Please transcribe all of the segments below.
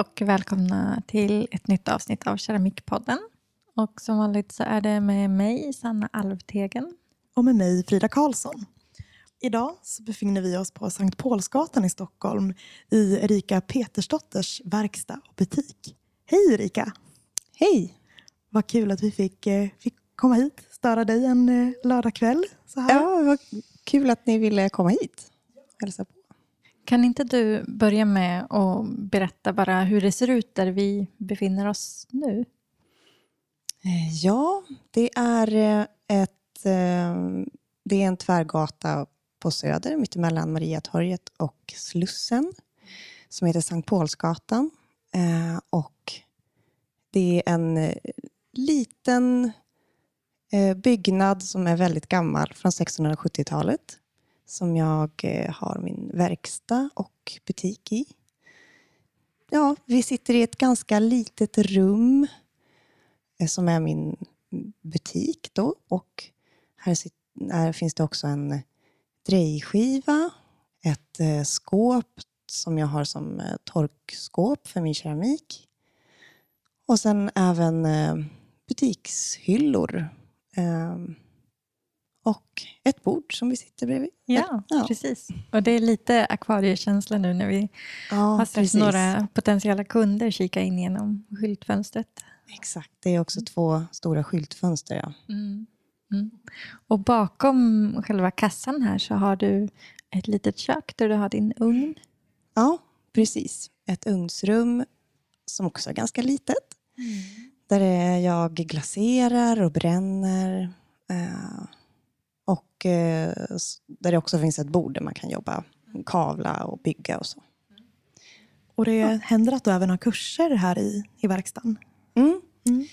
och välkomna till ett nytt avsnitt av Keramikpodden. Och som vanligt så är det med mig, Sanna Alvtegen. Och med mig, Frida Karlsson. Idag så befinner vi oss på Sankt Paulsgatan i Stockholm i Erika Petersdotters verkstad och butik. Hej Erika! Hej! Vad kul att vi fick, eh, fick komma hit, störa dig en eh, lördagkväll. Så här. Ja, vad kul att ni ville komma hit och hälsa på. Kan inte du börja med att berätta bara hur det ser ut där vi befinner oss nu? Eh, ja, det är, eh, ett, eh, det är en tvärgata på Söder, mittemellan Mariatorget och Slussen, som heter Sankt Paulsgatan. Och det är en liten byggnad som är väldigt gammal, från 1670-talet, som jag eh, har min verkstad och butik i. Ja, vi sitter i ett ganska litet rum eh, som är min butik då. Och här, här finns det också en drejskiva, ett eh, skåp som jag har som torkskåp för min keramik. Och sen även eh, butikshyllor. Ehm, och ett bord som vi sitter bredvid. Ja, Ja. precis. Och det är lite akvariekänsla nu när vi Ja, har sett precis. några potentiella kunder kika in genom skyltfönstret. Exakt, det är också två stora skyltfönster. Ja. Mm. Mm. Och bakom själva kassan här så har du ett litet kök där du har din ugn. Ja, precis. Ett ugnsrum som också är ganska litet. Där är jag glaserar och bränner. Eh, och eh, där det också finns ett bord där man kan jobba, kavla och bygga och så. Och det händer att du även har kurser här i, i verkstaden. Mm. Mm.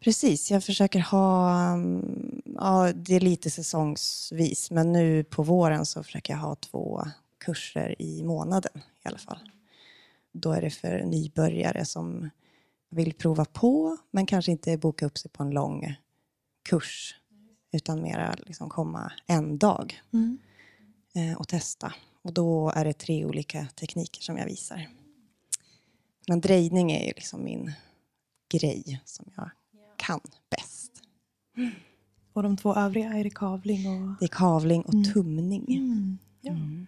Precis, jag försöker ha, mm, ja det är lite säsongsvis, men nu på våren så försöker jag ha två kurser i månaden i alla fall. Då är det för nybörjare som vill prova på, men kanske inte boka upp sig på en lång kurs, utan mera liksom komma en dag Mm. eh, och testa. Och då är det tre olika tekniker som jag visar. Men drejning är ju liksom min grej som jag kan bäst. Och de två övriga är det kavling och... Det är kavling och Mm. tumning. Mm. Ja. Mm.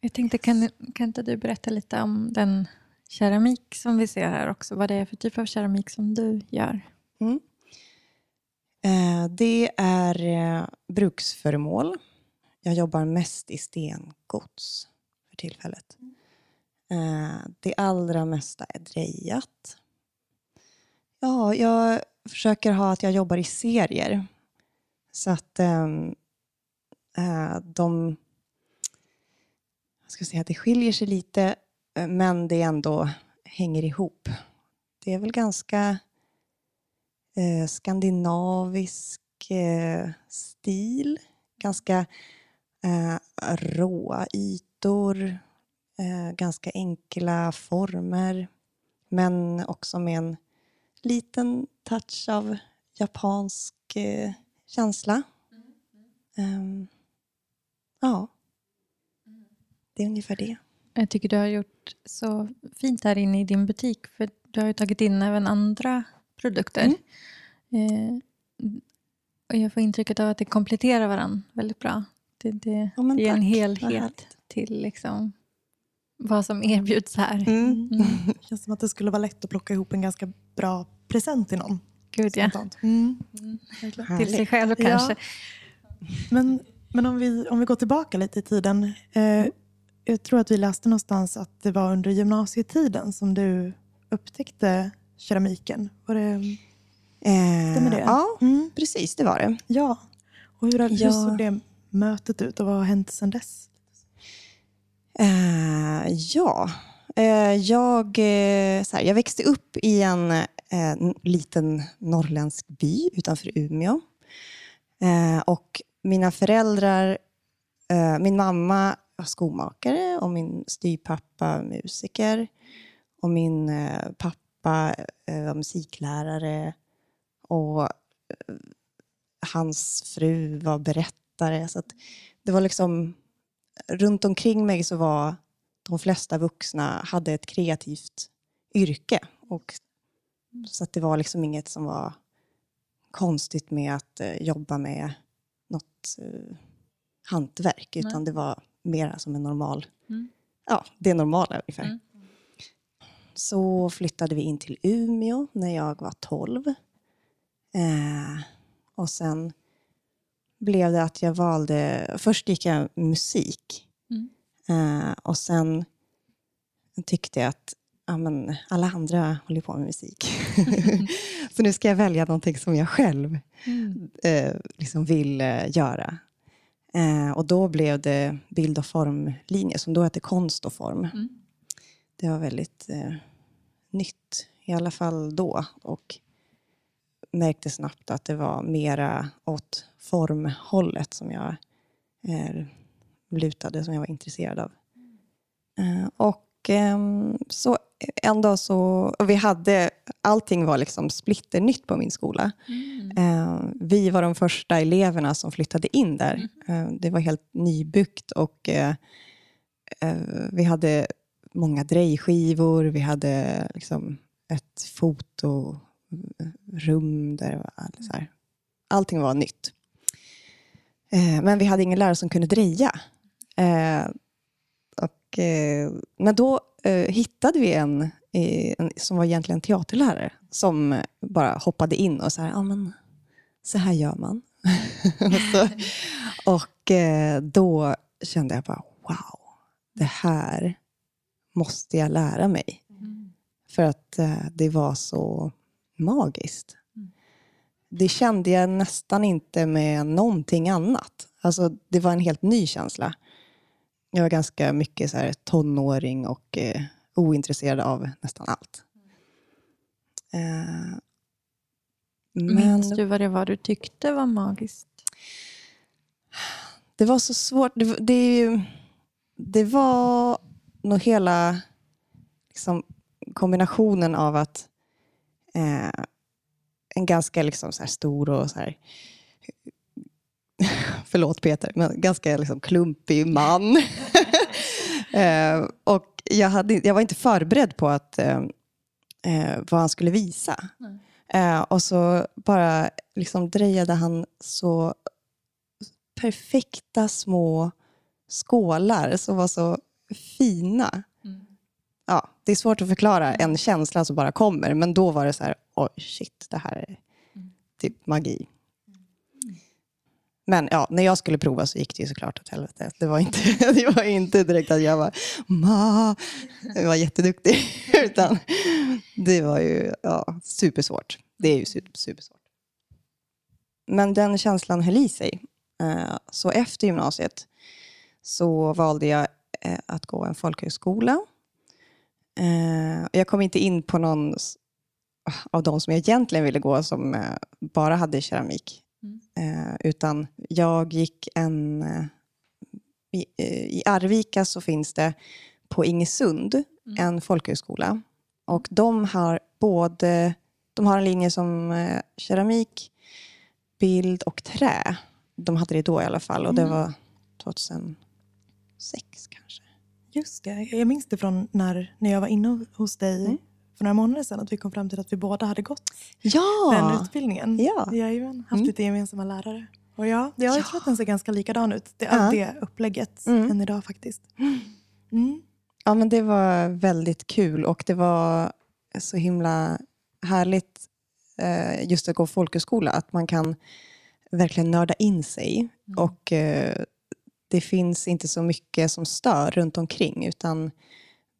Jag tänkte, kan, kan inte du berätta lite om den keramik som vi ser här också? Vad det är för typ av keramik som du gör? Mm. Eh, det är eh, bruksföremål. Jag jobbar mest i stengods för tillfället. Eh, det allra mesta är drejat. Ja, jag försöker ha att jag jobbar i serier. Så att ehm, de... Jag ska säga att det skiljer sig lite, men det ändå hänger ihop. Det är väl ganska eh, skandinavisk eh, stil. Ganska eh, råa ytor, eh, ganska enkla former. Men också med en liten touch av japansk eh, känsla. Ehm, ja, det är ungefär det. Jag tycker du har gjort så fint här inne i din butik. För du har ju tagit in även andra produkter. Eh, och jag får intrycket av att det kompletterar varandra väldigt bra. Det, det, Ja, det är en helhet till liksom vad som erbjuds här. Mm. Mm. Det känns som att det skulle vara lätt att plocka ihop en ganska bra present till någon. Gud ja. Spontant. Mm. Till sig själv Ja. kanske. Men, men om, vi, om vi går tillbaka lite i tiden. Eh, jag tror att vi läste någonstans att det var under gymnasietiden som du upptäckte keramiken. Var det, Eh, stämmer det? Ja, Mm. precis det var det. Ja. Och hur, hur Ja. såg det mötet ut och vad har hänt sedan dess? Eh, ja, eh, jag, eh, så här, jag växte upp i en eh, liten norrländsk by utanför Umeå. Och mina föräldrar, min mamma var skomakare och min styvpappa musiker. Och min eh, pappa eh, var musiklärare. Och eh, hans fru var berättare. Så det var liksom runt omkring mig så var de flesta vuxna hade ett kreativt yrke. Och, så att det var liksom inget som var konstigt med att eh, jobba med något eh, hantverk, utan Nej. det var mer som en normal, Mm. ja, det normala ungefär. Mm. Så flyttade vi in till Umeå när jag var 12. Eh, och sen blev det att jag valde, först gick jag musik. Mm. Eh, och sen tyckte jag att ja, men alla andra håller på med musik. så nu ska jag välja någonting som jag själv Mm. eh, liksom vill eh, göra. Eh, och då blev det bild och formlinje som då hette konst och form. Mm. Det var väldigt eh, nytt, i alla fall då. Och märkte snabbt att det var mera åt formhållet som jag eh, lutade, som jag var intresserad av. Eh, och ehm, så en dag så, vi hade, allting var liksom splitternytt på min skola. Mm. Eh, vi var de första eleverna som flyttade in där. Eh, det var helt nybyggt och vi hade många drejskivor, vi hade liksom ett fotorum där det var så här. allting var nytt. Eh, men vi hade ingen lärare som kunde dreja. Eh, och, eh, men då eh, hittade vi en, en som var egentligen teaterlärare som bara hoppade in och sa, ah, men så här gör man. och så, och eh, då kände jag bara, wow, det här måste jag lära mig. Mm. För att eh, det var så magiskt. Mm. Det kände jag nästan inte med någonting annat. Alltså, det var en helt ny känsla. Jag var ganska mycket så här, tonåring och eh, ointresserad av nästan allt. Eh, Minns du vad det var du tyckte var magiskt? Det var så svårt. Det, det, det var nog hela liksom, kombinationen av att eh, en ganska liksom, så stor och så här, förlåt Peter, men ganska liksom, klumpig man. eh, och jag, hade, jag var inte förberedd på att, eh, eh, vad han skulle visa. Eh, och så bara liksom drejade han så perfekta små skålar som var så fina. Mm. Ja, det är svårt att förklara en känsla som bara kommer, men då var det så här, oj shit, det här är typ magi. Men ja, när jag skulle prova så gick det ju såklart åt helvete. Det var inte, det var inte direkt att jag var ma, jag var jätteduktig. Utan det var ju ja, supersvårt. Det är ju supersvårt. Men den känslan höll i sig. Eh, så efter gymnasiet så valde jag Eh, att gå en folkhögskola. Eh, jag kom inte in på någon av de som jag egentligen ville gå som eh, bara hade keramik. Mm. Utan jag gick en... I Arvika så finns det på Ingesund mm. en folkhögskola. Och de har både... De har en linje som keramik, bild och trä. De hade det då i alla fall och det mm. var 2000 sex kanske. Just det. Jag minns det från när, när jag var inne hos dig mm. för några månader sedan. Att vi kom fram till att vi båda hade gått ja. den utbildningen. Ja. Jajamän. Haft mm. lite gemensamma lärare. Och ja, jag ja. tror att den ser ganska likadan ut. Det, ja. det upplägget mm. än idag faktiskt. Mm. Ja, men det var väldigt kul och det var så himla härligt eh, just att gå folkhögskola. Att man kan verkligen nörda in sig mm. och eh, det finns inte så mycket som stör runt omkring utan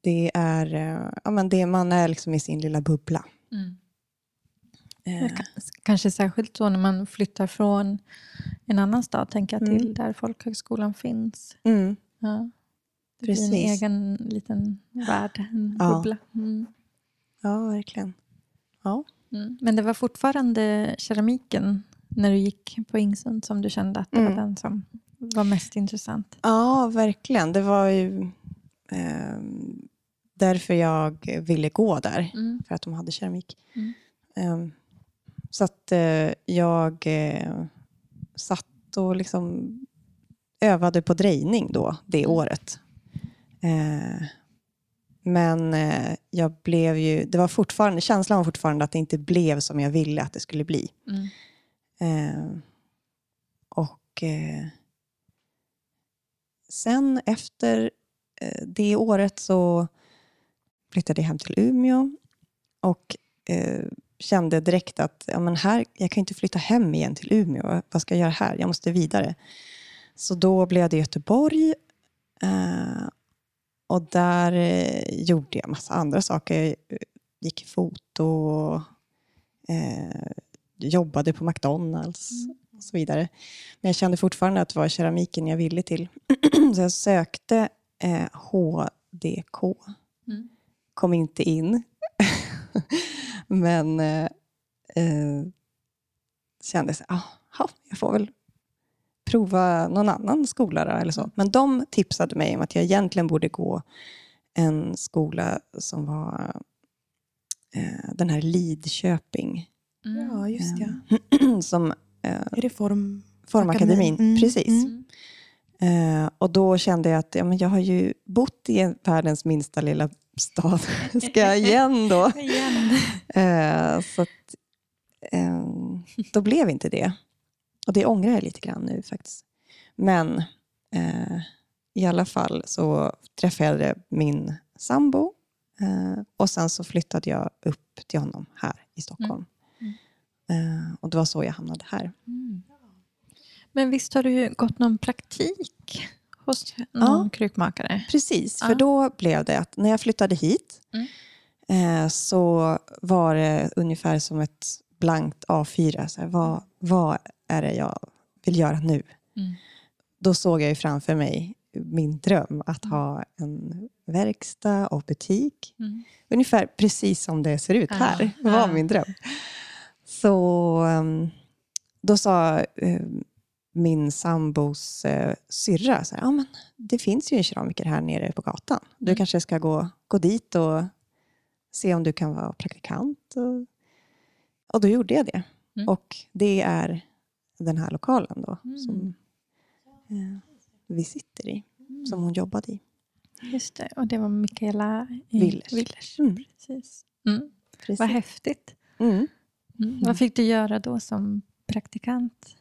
det är, eh, ja, men det, man är liksom i sin lilla bubbla. Mm. Eh, Kanske särskilt så när man flyttar från en annan stad, tänker jag, till Mm. där folkhögskolan finns. mm, Ja. Det blir en egen liten värld, en Ja. bubbla. Mm. ja, verkligen. Ja. Mm. Men det var fortfarande keramiken när du gick på Ingsund som du kände att det var Mm. den som var mest intressant. Ja, verkligen. Det var ju eh, därför jag ville gå där. Mm. för att de hade keramik. Mm. Ehm, så att eh, jag eh, satt och liksom övade på drejning då, det Mm. året. Eh, Men eh, jag blev ju, det var fortfarande, känslan var fortfarande att det inte blev som jag ville att det skulle bli. Mm. Eh, och eh, sen efter eh, det året så flyttade jag hem till Umeå och eh, kände direkt att ja, men här, jag kan inte flytta hem igen till Umeå. Vad ska jag göra här? Jag måste vidare. Så då blev det Göteborg. Eh, och där eh, gjorde jag massa andra saker. Jag gick i foto och eh, jobbade på McDonalds mm och så vidare. Men jag kände fortfarande att det var keramiken jag ville till. så jag sökte eh, HDK. Mm. Kom inte in. Men eh, eh, kände så ah, ja, jag får väl prova någon annan skola då, eller så. Men de tipsade mig om att jag egentligen borde gå en skola som var eh, den här Lidköping. Mm. Ja, just ja. som eh, Är det form... Formakademin. Akademin. Mm, Precis. mm. Eh, och då kände jag att ja, men jag har ju bott i en- världens minsta lilla stad. Ska jag igen då? Igen. Eh, så att, eh, då blev inte det. Och det ångrar jag lite grann nu faktiskt. Men eh, i alla fall så träffade jag min sambo eh, och sen så flyttade jag upp till honom här i Stockholm. Eh, och det var så jag hamnade här. Mm. Men visst har du gått någon praktik hos någon Ja. krukmakare? Precis, för Ja. då blev det att när jag flyttade hit Mm. eh, så var det ungefär som ett blankt A4. Så här, vad, vad är det jag vill göra nu? Mm. Då såg jag ju framför mig min dröm att ha en verkstad och butik. Mm. Ungefär precis som det ser ut Ja, här, var ja. min dröm. Så um, då sa eh, min sambos uh, syrra, så här, ja, men det finns ju en keramiker här nere på gatan. Du Mm. kanske ska gå, gå dit och se om du kan vara praktikant. Och, och då gjorde jag det. Mm. Och det är den här lokalen då, Mm. som eh, vi sitter i, Mm. som hon jobbade i. Just det, och det var Mikaela Willers. Willers. Mm. Precis. Mm. Precis. Vad häftigt. Mm. Vad fick du göra då som praktikant?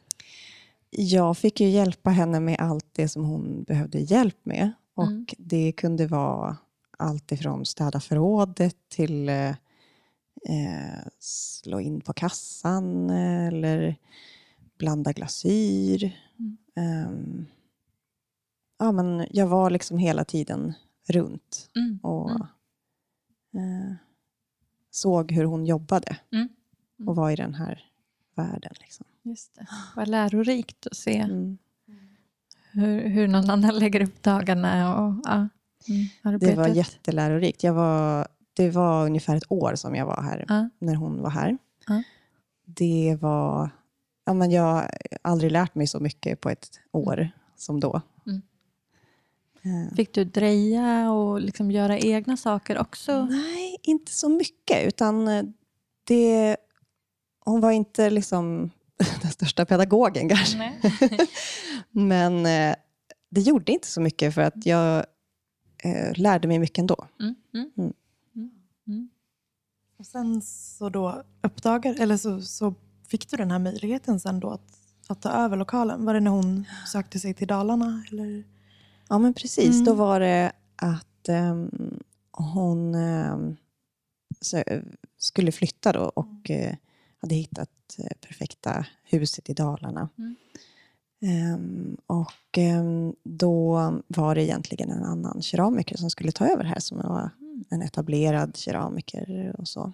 Jag fick ju hjälpa henne med allt det som hon behövde hjälp med. Och Mm. Det kunde vara allt ifrån städa förrådet till eh, eh, slå in på kassan eller blanda glasyr. Mm. Ehm, ja, men jag var liksom hela tiden runt Mm. och Mm. eh, såg hur hon jobbade. Mm. Och var i den här världen. Liksom. Just det. Vad lärorikt att se Mm. hur, hur någon annan lägger upp dagarna och ja, mm, Det var jättelärorikt. Jag var, det var ungefär ett år som jag var här, Ja. när hon var här. Ja. Det var... Ja, men jag har aldrig lärt mig så mycket på ett år som då. Mm. Eh, Fick du dreja och liksom göra egna saker också? Nej, inte så mycket. Utan eh, det, hon var inte liksom den största pedagogen kanske. Nej. Men eh, det gjorde inte så mycket för att jag eh, lärde mig mycket ändå. Mm. Mm. Mm. Mm. Mm. Och sen så då uppdagar, eller så, så fick du den här möjligheten sen då att, att ta över lokalen. Var det när hon sökte sig till Dalarna? Eller? Ja, men precis. Mm. Då var det att ehm, hon ehm, så, skulle flytta då och eh, hade hittat eh, perfekta huset i Dalarna. Mm. Ehm, och ehm, då var det egentligen en annan keramiker som skulle ta över här, som var Mm. en etablerad keramiker och så.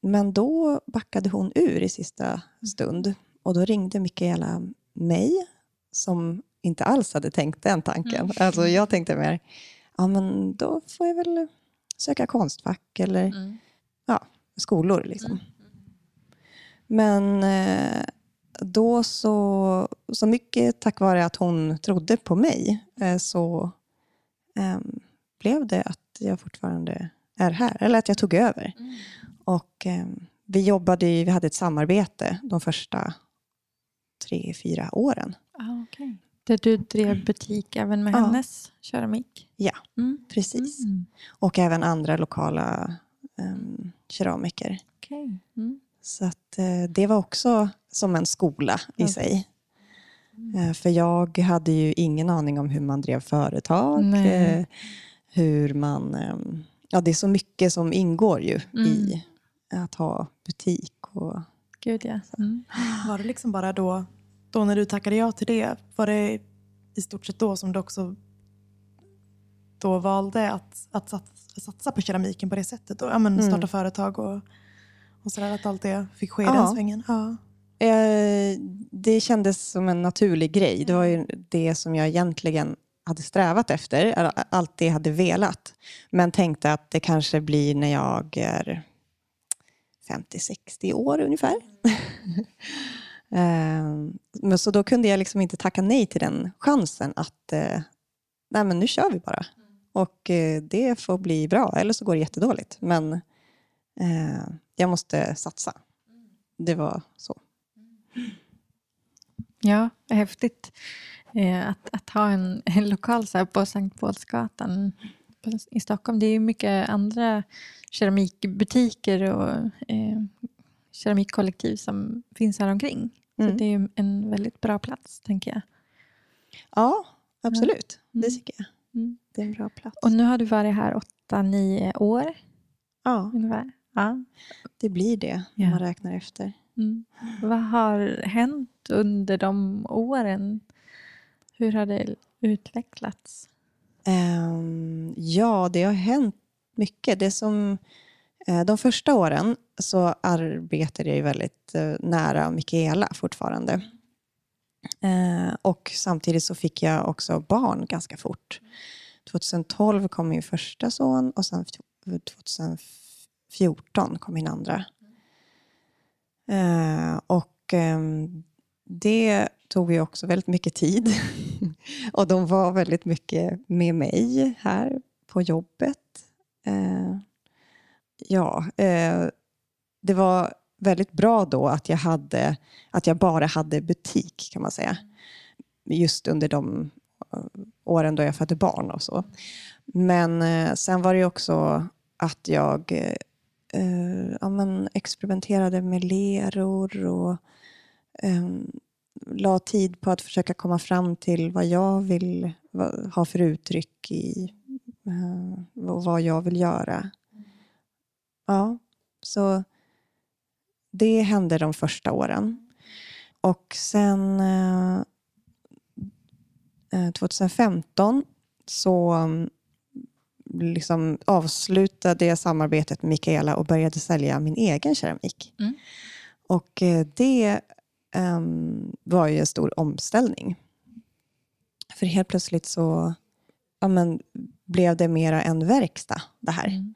Men då backade hon ur i sista stund och då ringde Mikaela mig som inte alls hade tänkt den tanken. Mm. Alltså jag tänkte mer, ja men då får jag väl söka konstfack eller Mm. skolor liksom. Men eh, då så, så mycket tack vare att hon trodde på mig eh, så ehm, blev det att jag fortfarande är här, eller att jag tog över. Mm. Och ehm, vi jobbade, vi hade ett samarbete de första tre, fyra åren. Ah, okej. Där du drev butik även med Ja. hennes keramik? Ja, Mm. precis. Mm. Och även andra lokala um, keramiker. Okej. Mm. Så att, eh, det var också som en skola i Ja. sig. Eh, för jag hade ju ingen aning om hur man drev företag. Nej. Eh, hur man... ja, det är så mycket som ingår ju Mm. i att ha butik. Och, Gud ja. Mm. Var det liksom bara då, då när du tackade ja till det, var det i stort sett då som du också då valde att, att satsa, satsa på keramiken på det sättet? Då? Ja, men Mm. starta företag och, och sådär, att allt det fick ske i Ja. den svängen? Ja. eh, det kändes som en naturlig grej. Det var ju det som jag egentligen hade strävat efter, eller alltid hade velat. Men tänkte att det kanske blir när jag är 50-60 år ungefär. Eh, men så då kunde jag liksom inte tacka nej till den chansen att eh, nej men nu kör vi bara. Och eh, det får bli bra, eller så går det jättedåligt. Men jag måste satsa. Det var så. Ja, häftigt. Eh, att, att ha en, en lokal så här på Sankt Paulsgatan i Stockholm. Det är ju mycket andra keramikbutiker och eh, keramikkollektiv som finns här omkring. Så Mm. det är ju en väldigt bra plats, tänker jag. Ja, absolut. Det Mm. tycker jag. Mm. Det är en bra plats. Och nu har du varit här åtta, nio år Ja, ungefär. Ja. det blir det Ja. om man räknar efter. Mm. Vad har hänt under de åren? Hur har det utvecklats? Ehm, ja, det har hänt mycket. Det som, eh, de första åren så arbetade jag väldigt eh, nära Mikaela fortfarande. Eh, och samtidigt så fick jag också barn ganska fort. 2012 kom min första son och sen 2014 kom min andra. Eh, och eh, det tog ju också väldigt mycket tid. och de var väldigt mycket med mig här på jobbet. Eh, ja, eh, det var väldigt bra då att jag, hade, att jag bara hade butik kan man säga. Just under de eh, åren då jag födde barn och så. Men eh, sen var det ju också att jag eh, eh, ja, men experimenterade med leror och eh, la tid på att försöka komma fram till vad jag vill ha för uttryck i eh, och vad jag vill göra. Ja, så det hände de första åren. Och sen eh, eh 2015 så liksom avslutade jag samarbetet med Mikaela och började sälja min egen keramik. Mm. Och eh, det ehm, var ju en stor omställning. För helt plötsligt så ja, men, blev det mera en verkstad det här. Mm.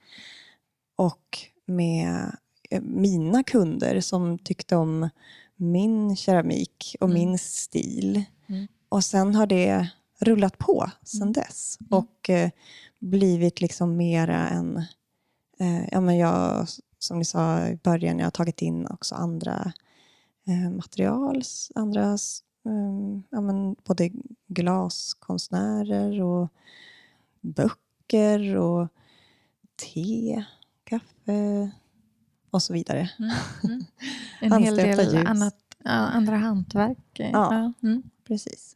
Och med eh, mina kunder som tyckte om min keramik och Mm. min stil. Mm. Och sen har det rullat på sen Mm. dess. Och eh, blivit liksom mera en... Eh, ja, men jag, som ni sa i början, jag har tagit in också andra eh, material. Andra, eh, ja, men både glaskonstnärer och böcker och te, kaffe och så vidare. Mm. Mm. En hel del annat, ja, andra hantverk. eh, Ja. Mm. Precis.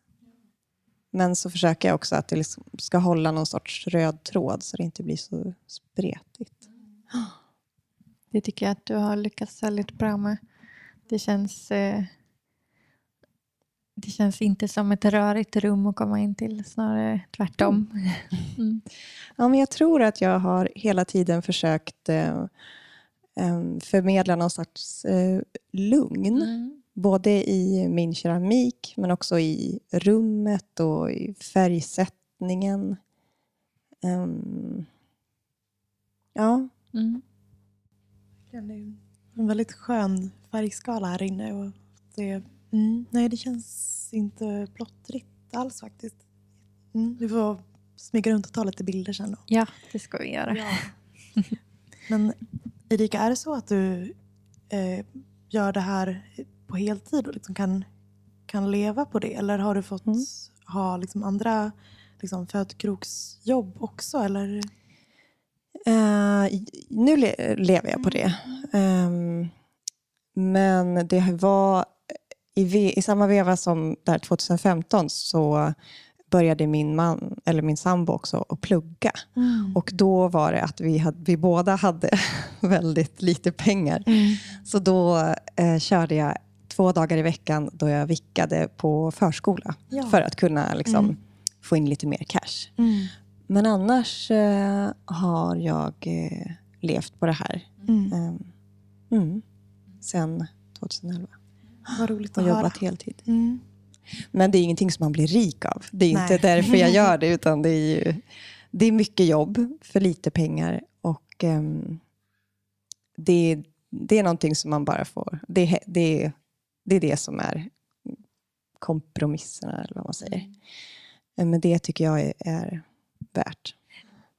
Men så försöker jag också att det liksom ska hålla någon sorts röd tråd så det inte blir så spretigt. Det tycker jag att du har lyckats väldigt bra med. Det känns, eh, det känns inte som ett rörigt rum att komma in till, snarare tvärtom. Mm. Ja, men jag tror att jag har hela tiden försökt eh, eh, förmedla någon sorts eh, lugn. Mm. Både i min keramik men också i rummet och i färgsättningen. Ehm, ja, Mm. Det är ju en väldigt skön färgskala här inne. Och det, mm, nej, det känns inte plottrigt alls faktiskt. Mm, vi får smyga runt och ta lite bilder sen. Då. Ja, det ska vi göra. Men Erika, är det så att du eh, gör det här på heltid och liksom kan, kan leva på det? Eller har du fått Mm. ha liksom andra liksom, födkroksjobb också? Eller? Eh, nu le- lever jag på det. Ehm, men det var i, i samma veva som där 2015 så började min man, eller min sambo också, att plugga. Och då var det att vi, hade, vi båda hade väldigt lite pengar. Så då eh, körde jag två dagar i veckan då jag vickade på förskola. Ja. För att kunna liksom, få in lite mer cash. Mm. Men annars eh, har jag eh, levt på det här Mm. eh, mm, sen 2011 Vad roligt och att höra. jobbat heltid. Mm. Men det är ingenting som man blir rik av. Det är Nej. inte därför jag gör det, utan det är, ju, det är mycket jobb för lite pengar. Och ehm, det, är- det är någonting som man bara får... Det, det, är- det är det som är kompromisserna, eller vad man säger. Eh, Men det tycker jag är, är värt.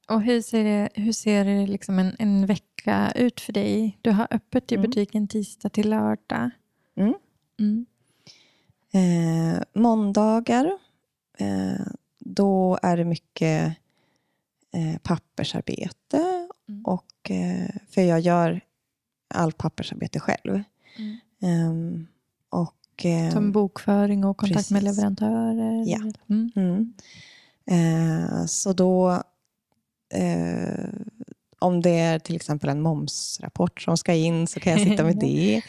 Och hur ser, det, hur ser liksom en, en vecka ut för dig? Du har öppet i Mm. butiken tisdag till lördag. Mm. Mm. Eh, måndagar, eh, då är det mycket eh, pappersarbete. Mm. Och, eh, för jag gör allt pappersarbete själv. Och, eh, Som bokföring och kontakt med precis. leverantörer. Ja. Mm. mm. eh, så då, eh, om det är till exempel en momsrapport som ska in så kan jag sitta med det.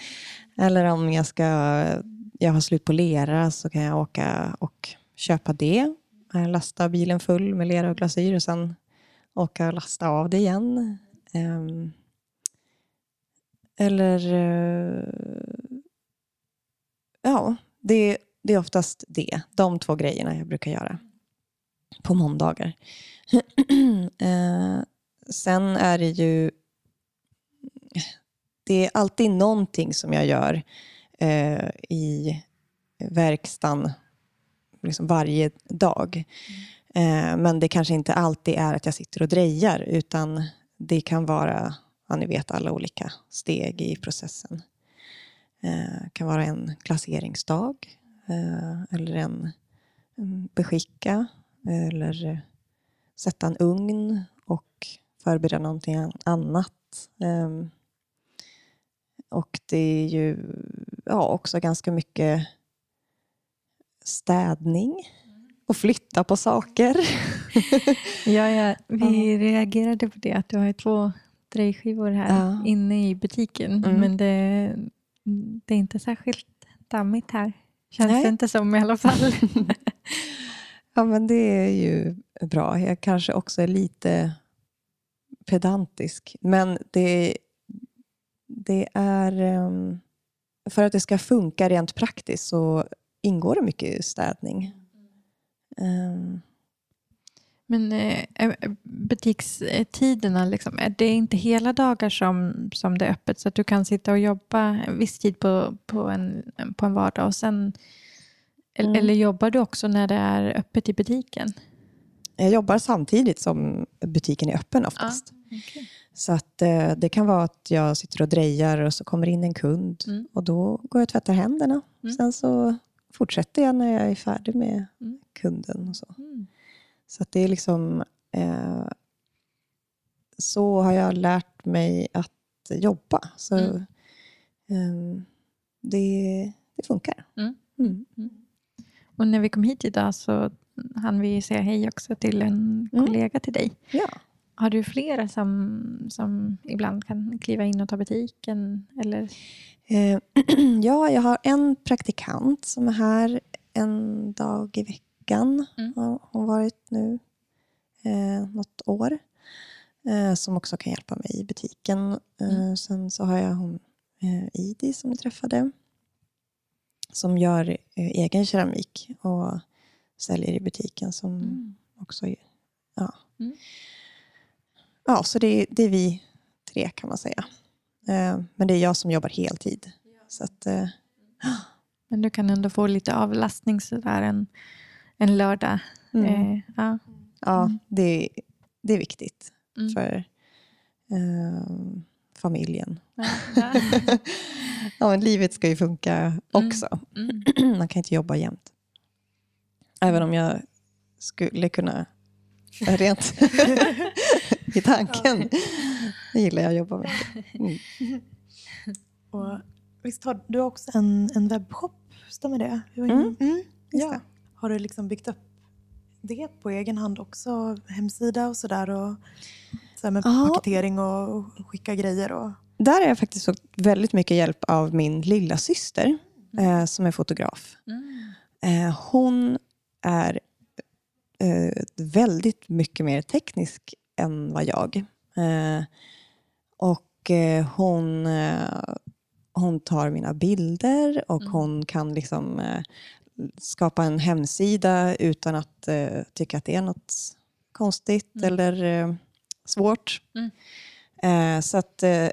Eller om jag ska jag har slut på lera så kan jag åka och köpa det. Eh, Lasta bilen full med lera och glasyr och sen åka och lasta av det igen. Ehm, eller ja, det, det är oftast det. De två grejerna jag brukar göra på måndagar. Eh, sen är det ju... Det är alltid någonting som jag gör eh, i verkstaden liksom varje dag. Eh, men det kanske inte alltid är att jag sitter och drejar utan det kan vara, ja, ni vet alla olika steg i processen. Eh, kan vara en glasseringsdag eh, eller en, en beskicka eller sätta en ugn och förbereda någonting an- annat. Ehm, och det är ju ja, också ganska mycket städning och flytta på saker. Ja, ja, vi reagerade på det att du har två drejskivor här Ja. inne i butiken. Mm. Men det, det är inte särskilt dammigt här. Känns Nej. det inte som i alla fall. ja, men det är ju bra. Jag kanske också är lite pedantisk. Men det, det är... ehm, För att det ska funka rent praktiskt så ingår det mycket städning. Ehm, Men eh, är butikstiderna, liksom, är det inte hela dagar som, som det är öppet så att du kan sitta och jobba en viss tid på, på, en, på en vardag och sen eller, Mm. eller jobbar du också när det är öppet i butiken? Jag jobbar samtidigt som butiken är öppen oftast. Okay. Så att eh, det kan vara att jag sitter och drejar och så kommer in en kund Mm. och då går jag och tvättar händerna. Mm. Sen så fortsätter jag när jag är färdig med Mm. kunden och så. Mm. Så det är liksom eh, så har jag lärt mig att jobba. Så Mm. ehm, det, det funkar. Mm. Mm. Och när vi kom hit idag så hann vi säga hej också till en Mm. kollega till dig. Ja. Har du flera som, som ibland kan kliva in och ta butiken? Eller? Eh, ja, jag har en praktikant som är här en dag i veckan. Mm. Har hon varit nu eh, något år. Eh, som också kan hjälpa mig i butiken. Eh, Mm. Sen så har jag hon eh, Idi som ni träffade. Som gör eh, egen keramik och säljer i butiken. Som Mm. också... Ja, Mm. ja så det, det är vi tre kan man säga. Eh, men det är jag som jobbar heltid. Så att, eh, Men du kan ändå få lite avlastning sådär en, en lördag. mm. Eh, ja. Ja, Mm. det, det är viktigt. Mm. För, ehm, familjen. Ja, ja. ja, men livet ska ju funka också. Mm. Man kan inte jobba jämt. Även om jag skulle kunna, rent i tanken, gillar jag att jobba mycket. Mm. Och visst har du också en, en webbshop? Stämmer det? Mm, Mm, ja. Har du liksom byggt upp det på egen hand också? Hemsida och sådär? Och så med Ja. paketering och och skicka grejer? Och, Där har jag faktiskt fått väldigt mycket hjälp av min lilla syster eh, som är fotograf. Mm. Eh, hon är eh, väldigt mycket mer teknisk än vad jag. Eh, och eh, hon, eh, hon tar mina bilder och Mm. hon kan liksom skapa en hemsida utan att eh, tycka att det är något konstigt Mm. eller eh, svårt. Mm. Eh, så att eh,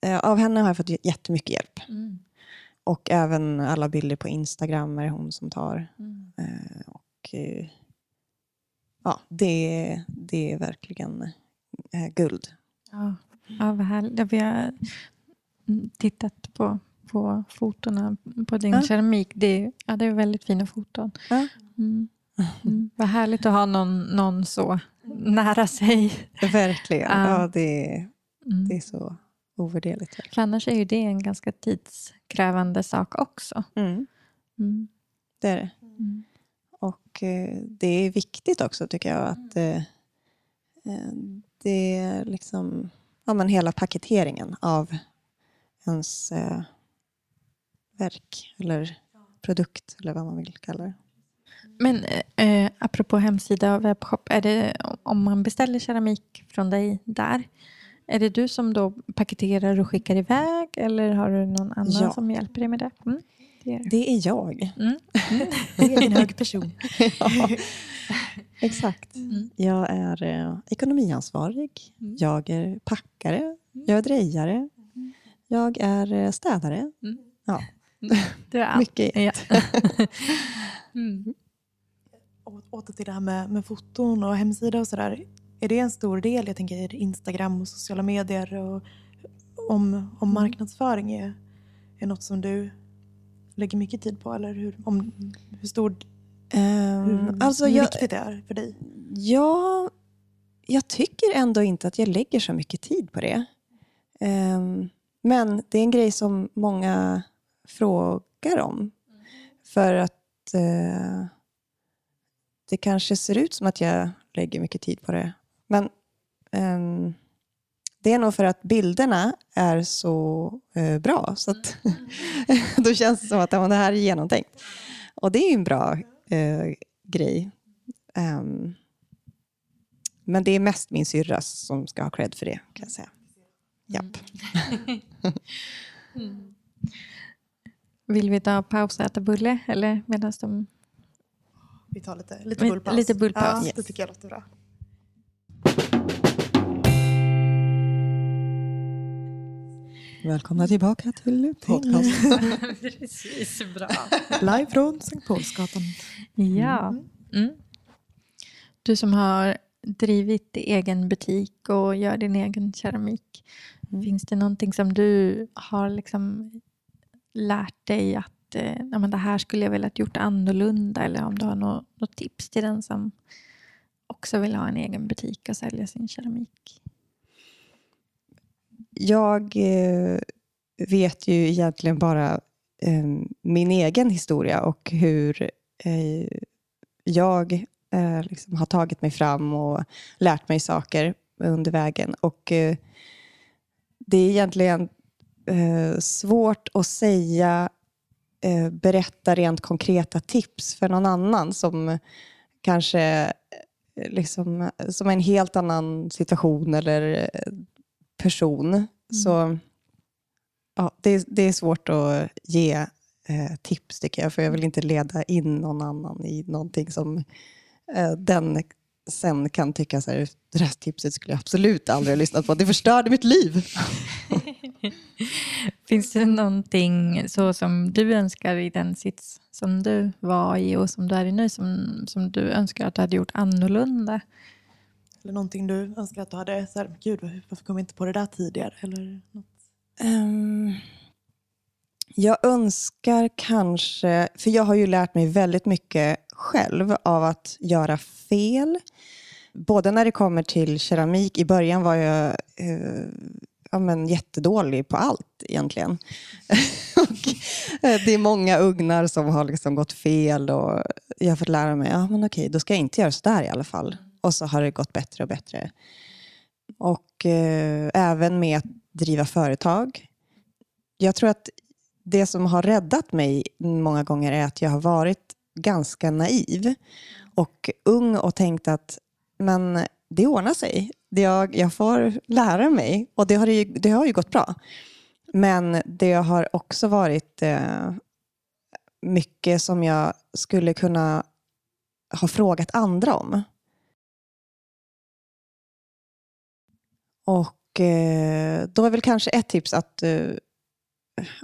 eh, av henne har jag fått jättemycket hjälp. Mm. Och även alla bilder på Instagram är det hon som tar. Mm. Eh, och eh, ja, det, det är verkligen eh, guld. Ja, ja vad härligt. Vi har tittat på, på fotona på din Ja. keramik. Det, ja, det är väldigt fina foton. Ja. Mm. Mm. Vad härligt att ha någon, någon så nära sig. Verkligen. Ja. Det, Mm. det är så ovärderligt. För annars är ju det en ganska tidskrävande sak också. Mm, Mm. det är det. Mm. Och eh, det är viktigt också tycker jag att eh, eh, det är liksom ja, men hela paketeringen av ens eh, verk eller produkt eller vad man vill kalla det. Men eh, apropå hemsida och webbshop, är det, om man beställer keramik från dig där, är det du som då paketerar och skickar iväg eller har du någon annan Ja. som hjälper dig med det? Mm. det är det. Det är jag. Mm. egen hög person. ja, exakt. Mm. Jag är eh, ekonomiansvarig. Mm. Jag är packare. Jag är drejare. Jag är eh, städare. Mm. Ja, Det är allt. mycket. Ja. mm. Åter till det här med, med foton och hemsida och sådär. Är det en stor del, jag tänker Instagram och sociala medier och om, om marknadsföring är, är något som du lägger mycket tid på? Eller hur, om, hur, stor, hur, alltså hur jag, viktigt det är för dig? Ja, jag tycker ändå inte att jag lägger så mycket tid på det. Ehm, men det är en grej som många frågar om. För att eh, det kanske ser ut som att jag lägger mycket tid på det. Men eh, det är nog för att bilderna är så eh, bra. Så att då känns det som att ja, det här är genomtänkt. Och det är ju en bra eh, grej. Ehm, men det är mest min syrra som ska ha cred för det, kan jag säga. Japp. Mm. Mm. Vill vi ta paus och äta bulle? Eller medan de... Vi tar lite, lite bullpaus. lite bullpaus. Ja, Yes. det tycker jag låter bra. Välkomna tillbaka till podcast. Precis, bra. Live från Sankt Paulsgatan. Ja. Mm. Du som har drivit egen butik och gör din egen keramik. Mm. Finns det någonting som du har liksom lärt dig att eh, ja, men det här skulle jag velat gjort annorlunda eller om du har något, något tips till den som också vill ha en egen butik och sälja sin keramik? Jag eh, vet ju egentligen bara eh, min egen historia och hur eh, jag eh, liksom har tagit mig fram och lärt mig saker under vägen. Och eh, det är egentligen eh, svårt att säga, eh, berätta rent konkreta tips för någon annan som kanske eh, liksom, som är en helt annan situation eller person. Så ja, det, är- det är svårt att ge eh, tips tycker jag, för jag vill inte leda in någon annan i någonting som eh, den sen kan tycka så här, det här tipset skulle jag absolut aldrig ha lyssnat på. Det förstörde mitt liv. Finns det någonting så som du önskar i den sits som du var i och som du är i nu som, som du önskar att du hade gjort annorlunda? Eller någonting du önskar att du hade, så här, gud varför kom jag inte på det där tidigare? Eller något. Um, jag önskar kanske, för jag har ju lärt mig väldigt mycket själv av att göra fel. Både när det kommer till keramik, i början var jag uh, ja, men jättedålig på allt egentligen. och, eh, det är många ugnar som har liksom gått fel och jag har fått lära mig, ja men okej, då ska jag inte göra sådär i alla fall. Och så har det gått bättre och bättre. Och eh, även med att driva företag. Jag tror att det som har räddat mig många gånger är att jag har varit ganska naiv och ung och tänkt att men det ordnar sig. Jag, jag får lära mig och det har ju, det har ju gått bra. Men det har också varit eh, mycket som jag skulle kunna ha frågat andra om. Och eh, då är väl kanske ett tips att eh,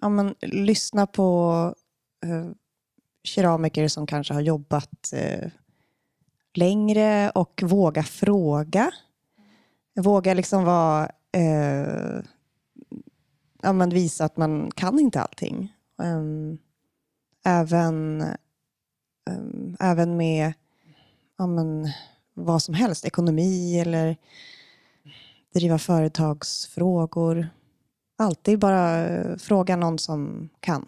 ja, men, lyssna på eh, keramiker som kanske har jobbat eh, längre och våga fråga. Våga liksom vara, eh, ja, men visa att man kan inte allting. Um, även, um, även med ja, men, vad som helst, ekonomi eller driva företagsfrågor. Alltid bara eh, fråga någon som kan.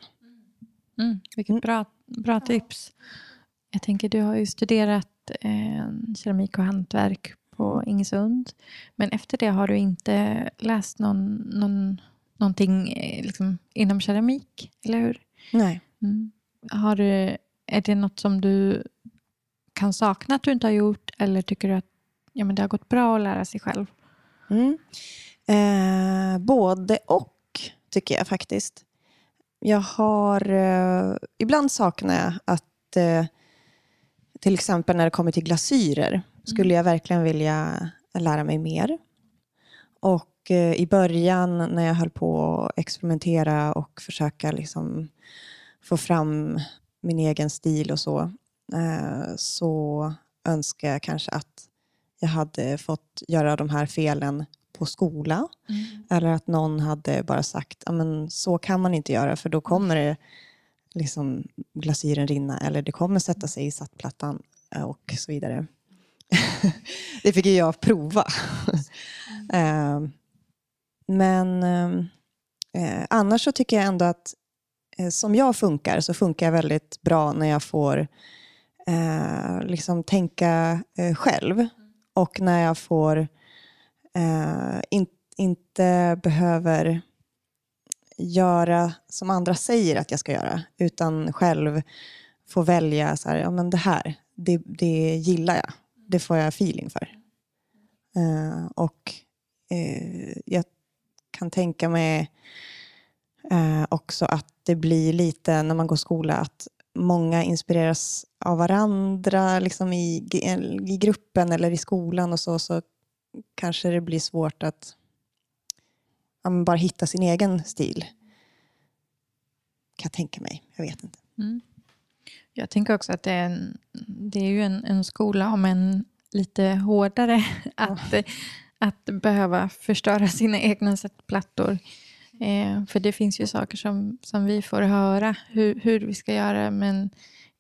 Mm, vilket bra, bra tips. Jag tänker, du har ju studerat eh, keramik och hantverk på Ingesund. Men efter det har du inte läst någon, någon, någonting eh, liksom, inom keramik, eller hur? Nej. Mm. Har du, är det något som du kan sakna att du inte har gjort eller tycker du att ja, men det har gått bra att lära sig själv? Mm. Eh, både och, tycker jag faktiskt. Jag har... Eh, ibland saknar jag att eh, till exempel när det kommer till glasyrer skulle mm. jag verkligen vilja lära mig mer. Och eh, i början när jag höll på att experimentera och försöka liksom få fram min egen stil och så, eh, så önskar jag kanske att jag hade fått göra de här felen på skola. Mm. Eller att någon hade bara sagt, men så kan man inte göra för då kommer det liksom glasyren rinna eller det kommer sätta sig i sattplattan eh, och så vidare. det fick ju jag prova. Mm. men eh, annars så tycker jag ändå att eh, som jag funkar så funkar jag väldigt bra när jag får eh, liksom tänka eh, själv. Och när jag får eh, in, inte behöver göra som andra säger att jag ska göra, utan själv få välja så här, ja men det här, det, det gillar jag. Det får jag feeling för. Uh, och uh, jag kan tänka mig uh, också att det blir lite, när man går skola, att många inspireras av varandra liksom i, i gruppen eller i skolan och så, så kanske det blir svårt att ja, bara hitta sin egen stil. Kan jag tänka mig. Jag vet inte. Mm. Jag tänker också att det är, en, det är ju en, en skola, om en lite hårdare, att, oh. att behöva förstöra sina egna sättplattor. Eh, för det finns ju saker som, som vi får höra hur, hur vi ska göra, men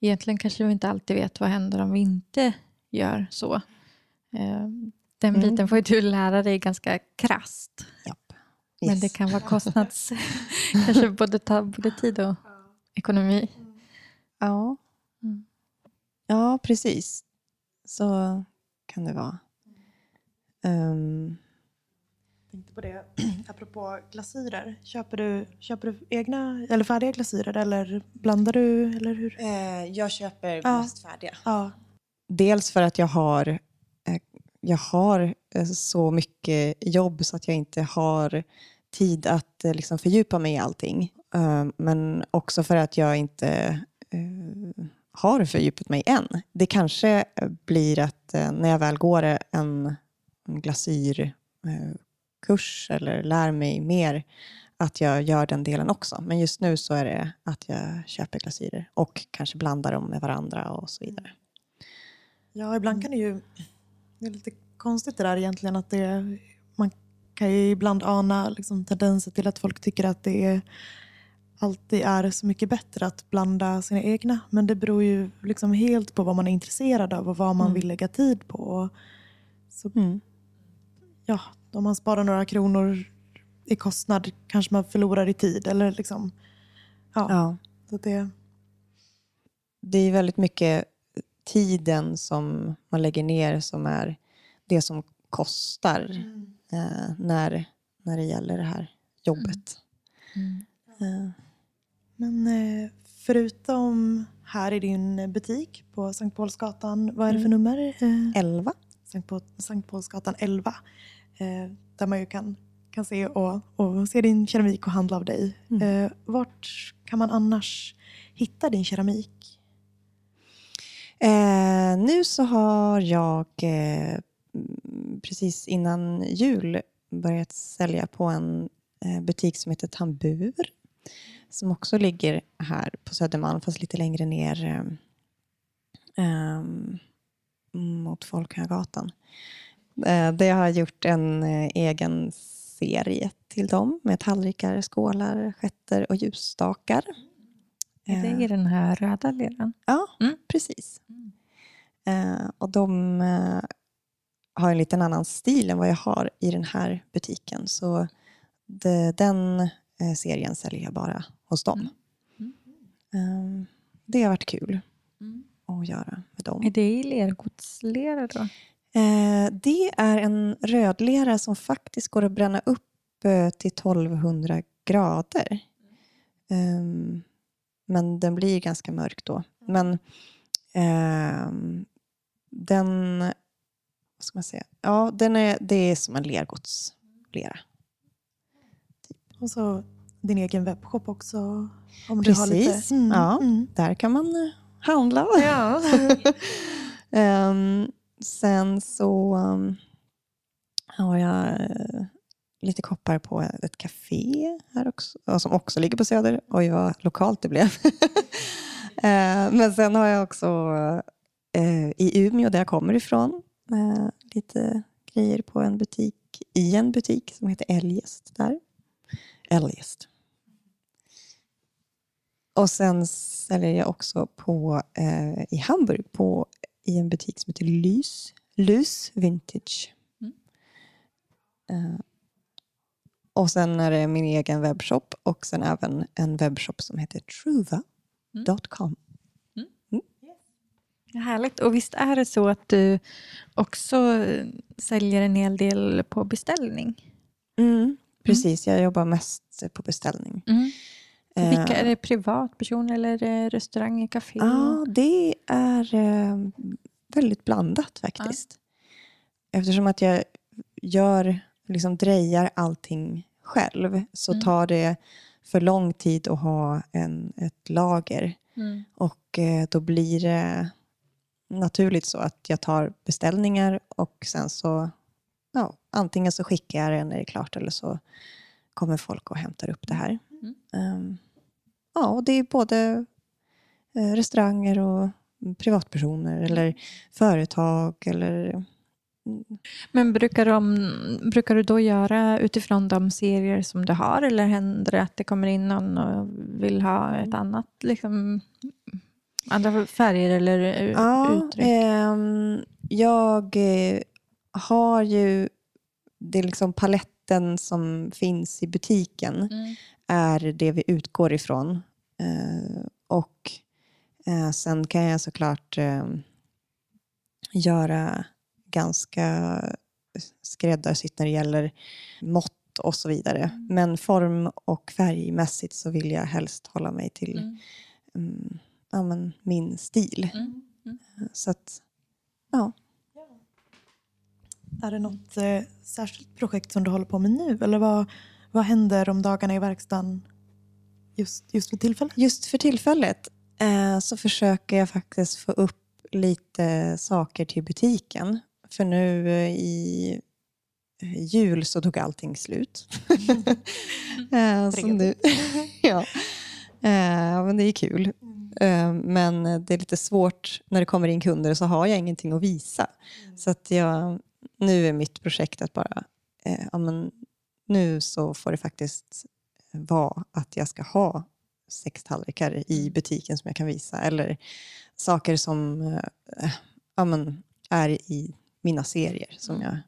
egentligen kanske vi inte alltid vet vad händer om vi inte gör så. Eh, den biten mm. får du lära dig ganska krast. Yes. Men det kan vara kostnads... kanske både ta både tid och ekonomi. Ja. Mm. Ja, precis. Så kan det vara. Um. Jag tänkte på det, apropå glasyrer. Köper du, köper du egna eller färdiga glasyrer eller blandar du? Eller hur? Eh, jag köper ja. mest färdiga. Ja. Dels för att jag har, eh, jag har eh, så mycket jobb så att jag inte har tid att eh, liksom fördjupa mig i allting. Eh, men också för att jag inte eh, har fördjupat mig än. Det kanske blir att när jag väl går en, en glasyrkurs eller lär mig mer att jag gör den delen också. Men just nu så är det att jag köper glasyrer och kanske blandar dem med varandra och så vidare. Ja, ibland kan det ju... Det är lite konstigt det där egentligen. Att det, man kan ju ibland ana liksom tendenser till att folk tycker att det är, alltid är så mycket bättre att blanda sina egna. Men det beror ju liksom helt på vad man är intresserad av och vad man Mm. vill lägga tid på. Så Mm. ja, om man sparar några kronor i kostnad kanske man förlorar i tid. Eller liksom, ja, Ja. Så det, Det är väldigt mycket tiden som man lägger ner som är det som kostar eh, när, när det gäller det här jobbet. Mm. Eh, Men eh, förutom här i din butik på Sankt Paulsgatan, vad är det för nummer? Eh, 11. Sankt, Paul, Sankt Paulsgatan 11. Eh, där man ju kan, kan se, och, och se din keramik och handla av dig. Mm. Eh, vart kan man annars hitta din keramik? Eh, nu så har jag eh, mm, precis innan jul börjat sälja på en eh, butik som heter Tambur. Som också ligger här på Södermalm fast lite längre ner ehm, mot Folkungagatan. Det har jag gjort en eh, egen serie till dem med tallrikar, skålar, sketter och ljusstakar. Är det i den här röda leran? Ja, Mm. precis. Eh, och de har en liten annan stil än vad jag har i den här butiken. Så det, den eh, serien säljer jag bara hos dem. Eh, det har varit kul att göra med dem. Är det i lergodslera då? Eh, det är en rödlera som faktiskt går att bränna upp eh, till 1200 grader. Ehm, men den blir ganska mörk då. Men ehm, den, vad ska man säga? Ja, den är, det är som en lergodslera. Och så din egen webbshop också. Om du har Precis, lite. Mm, ja. mm. Där kan man eh, handla. Ja. Ehm, sen så um, har jag eh, lite koppar på ett café här också, som också ligger på Söder. Oj, vad lokalt det blev. Eh, men sen har jag också eh, i Umeå, där jag kommer ifrån, eh, lite grejer på en butik, i en butik som heter Eljest där. Eljest. Och sen säljer jag också på, eh, i Hamburg på, i en butik som heter Lys, Lys Vintage. Mm. Eh, och sen är det min egen webbshop och sen även en webbshop som heter truva.com. Härligt. Och visst är det så att du också eh, säljer en hel del på beställning? Mm. Precis, jag jobbar mest på beställning. Vilka, Eh, är det privatpersoner eller är det restauranger, café? Ja, det är eh, väldigt blandat faktiskt. Eftersom att jag gör, liksom drejar allting själv så Mm. tar det för lång tid att ha en, ett lager. Mm. Och då blir det naturligt så att jag tar beställningar och sen så ja, antingen så skickar jag det när det är klart eller så kommer folk och hämtar upp det här. Mm. Ehm, ja, och det är både eh, restauranger och privatpersoner eller företag eller Men brukar, de, brukar du då göra utifrån de serier som du har eller händer det att det kommer in någon och vill ha ett annat, liksom, andra färger eller Ja, uttryck? ehm, jag eh, har ju, det är liksom paletten som finns i butiken Mm. är det vi utgår ifrån. Eh, och eh, sen kan jag såklart eh, göra ganska skräddarsytt när det gäller mått och så vidare. Men form och färgmässigt så vill jag helst hålla mig till Mm. Mm, ja, men min stil. Mm. Så att, ja. Är det något eh, särskilt projekt som du håller på med nu? Eller vad, vad händer om dagarna i verkstaden just, just för tillfället? Just för tillfället eh, så försöker jag faktiskt få upp lite saker till butiken. För nu eh, i eh, jul så tog allting slut. eh, så nu, ja. Eh, men det är kul. Eh, men det är lite svårt när det kommer in kunder så har jag ingenting att visa. Så att jag nu är mitt projekt att bara, eh, ja, men nu så får det faktiskt vara att jag ska ha sex tallrikar i butiken som jag kan visa. Eller saker som eh, ja, men, är i mina serier som jag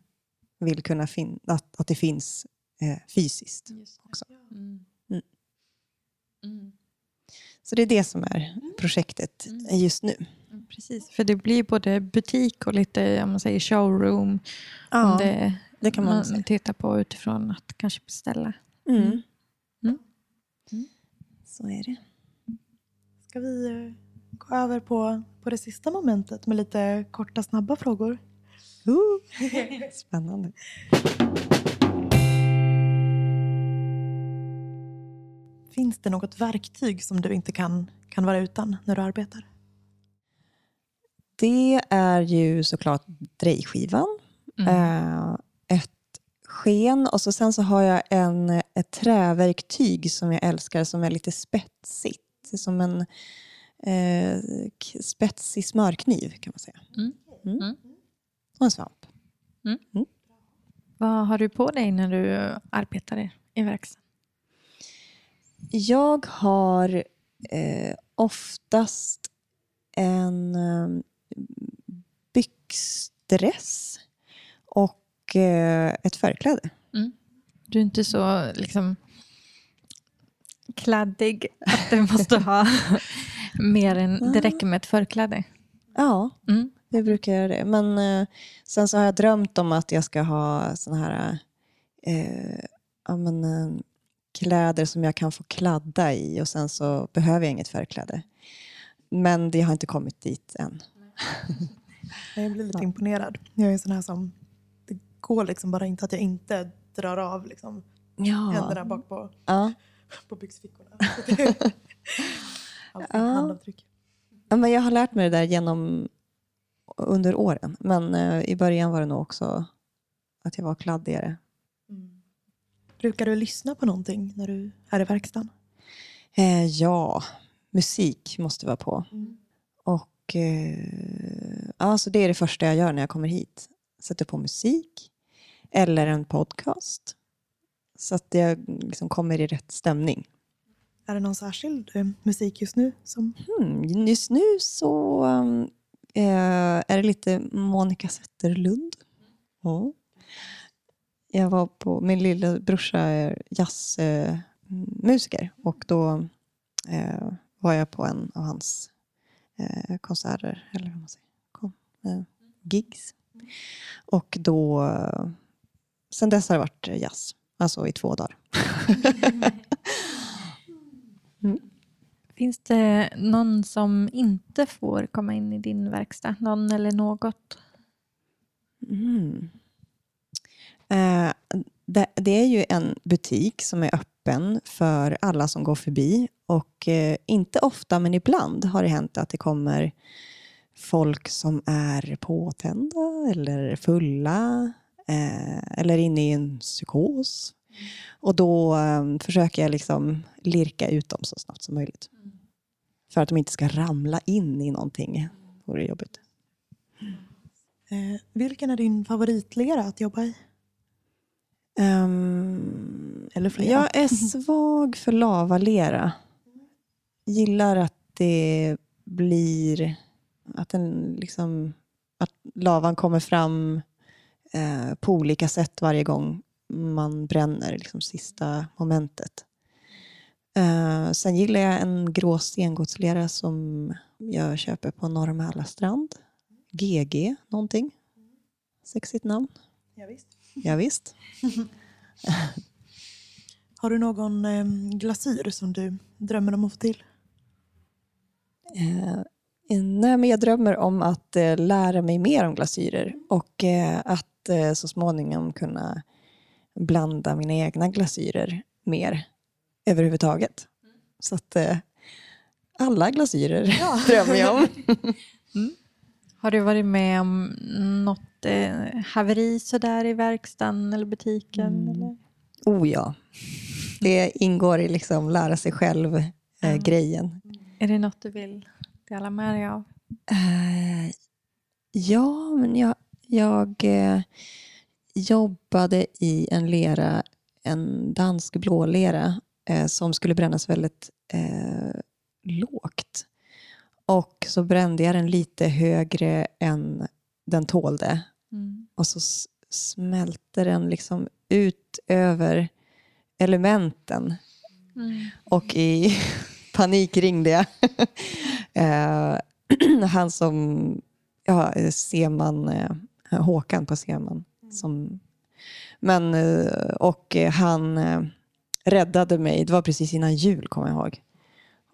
vill kunna finna, att, att det finns eh, fysiskt också. Mm. Mm. Mm. Så det är det som är projektet Mm. just nu. Precis, för det blir både butik och lite om man säger showroom. om det det kan man man säga. tittar på utifrån att kanske beställa. Mm. Mm. Mm. Så är det. Ska vi eh, gå över på, på det sista momentet med lite korta snabba frågor? Spännande. Finns det något verktyg som du inte kan, kan vara utan när du arbetar? Det är ju såklart drejskivan, Mm. eh, ett sken och så sen så har jag en, ett träverktyg som jag älskar som är lite spetsigt. Som en eh, spetsig smörkniv kan man säga. Mm. Mm. Mm. Och en svamp. Vad har du på dig när du arbetar i- i verkstaden? Jag har eh, oftast en eh, byxdress och eh, ett förkläde. Du är inte så liksom kladdig att du måste ha mer än det räcker med ett förkläde. Ja, Mm. jag brukar göra det. Men eh, sen så har jag drömt om att jag ska ha såna här eh, ja, men, eh, kläder som jag kan få kladda i och sen så behöver jag inget förkläde. Men det har inte kommit dit än. Jag blir lite imponerad. Jag är en sån här som... Det går liksom bara inte att jag inte drar av liksom, Ja. händerna bak på, Ja. på byxfickorna. Ja. handavtryck. Ja, men jag har lärt mig det där genom under åren. Men eh, i början var det nog också att jag var kladdigare. Mm. Brukar du lyssna på någonting när du är i verkstaden? Eh, ja, musik måste vara på. Mm. Och eh, ja, så det är det första jag gör när jag kommer hit. Sätter på musik eller en podcast. Så att jag liksom kommer i rätt stämning. Är det någon särskild eh, musik just nu? Som... Hmm, just nu så um, eh, är det lite Monica Zetterlund. Ja. Jag var på, min lilla brorsa är jazzmusiker och då eh, var jag på en av hans eh, konserter, eller vad man säger, kom, eh, gigs. Och då, eh, sen dess har det varit jazz, alltså i två dagar. Finns det någon som inte får komma in i din verkstad? Någon eller något? Mm. Eh, det, är ju en butik som är öppen för alla som går förbi. Och eh, inte ofta, men ibland har det hänt att det kommer folk som är påtända eller fulla eh, eller inne i en psykos. Och då försöker jag liksom lirka ut dem så snabbt som möjligt. För att de inte ska ramla in i någonting. Det vore jobbigt. Vilken är din favoritlera att jobba i? Ehm, Eller flera? jag är svag för lavalera. Gillar att det blir... Att, den liksom, att lavan kommer fram eh, på olika sätt varje gång man bränner liksom, sista momentet. Eh, sen gillar jag en grå stengodslera som jag köper på Norra Mälarstrand. GG någonting. Sexigt namn. Ja, visst. Ja, visst. Har du någon eh, glasyr som du drömmer om att få till? Eh, nej, men jag drömmer om att eh, lära mig mer om glasyrer och eh, att eh, så småningom kunna blanda mina egna glasyrer mer överhuvudtaget. Så att eh, alla glasyrer drömmer jag om. Har du varit med om något eh, haveri sådär i verkstaden eller butiken? Mm. Eller? Oh ja. Det ingår i liksom lära sig själv eh, grejen. Är det något du vill dela med dig av? Eh, ja, men jag, Jag eh, jobbade i en lera, en dansk blålera eh, som skulle brännas väldigt eh, lågt. Och så brände jag den lite högre än den tålde. Mm. Och så smälte den liksom ut över elementen. Mm. Och i panik ringde jag eh, han som, ja, Seman, eh, Håkan på Seman. Som, men, eh, och eh, han eh, räddade mig, det var precis innan jul kommer jag ihåg.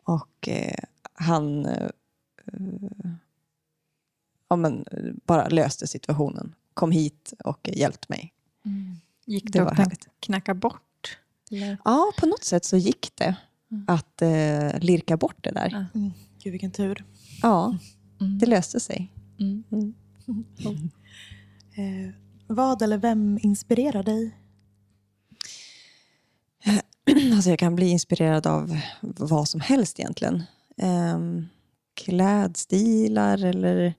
Och eh, han eh, ja, men, eh, bara löste situationen. Kom hit och hjälpte mig. Mm. Gick Det det var att knacka bort? Eller? Ja, på något sätt så gick det Mm. att eh, lirka bort det där. Mm. Gud, vilken tur. Ja, Mm. det löste sig. Mm. Mm. Eh, vad eller vem inspirerar dig? Alltså jag kan bli inspirerad av vad som helst egentligen. Um, klädstilar eller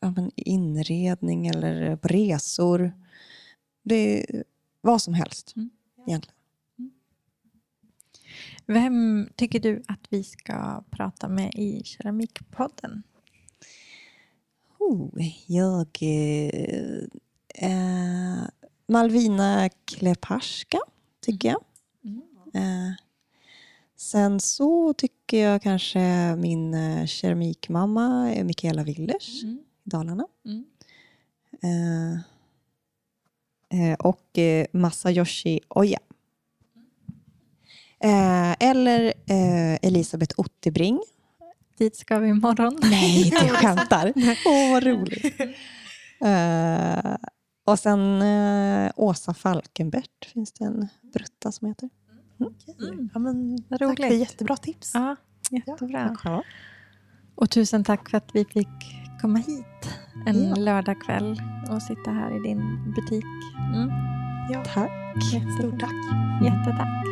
ja, inredning eller resor. Det är vad som helst Mm. egentligen. Vem tycker du att vi ska prata med i Keramikpodden? Oh, jag... Eh, eh, Malvina Klepaska, tycker jag. Mm. Eh, sen så tycker jag kanske min eh, keramikmamma är Mikaela Willers Mm. i Dalarna. Mm. Eh, eh, och eh, Masayoshi Oya. Eh, eller eh, Elisabeth Ottebring. Dit ska vi imorgon. Nej, du skämtar. Åh, vad roligt. Eh, och sen Åsa Falkenbert finns det en brutta som heter. Mm. Ja, men, tack för jättebra tips. Ja, jättebra. Själva. Och tusen tack för att vi fick komma hit en Ja. lördagkväll och sitta här i din butik. Mm. Ja, Tack. Stort tack. Jättetack.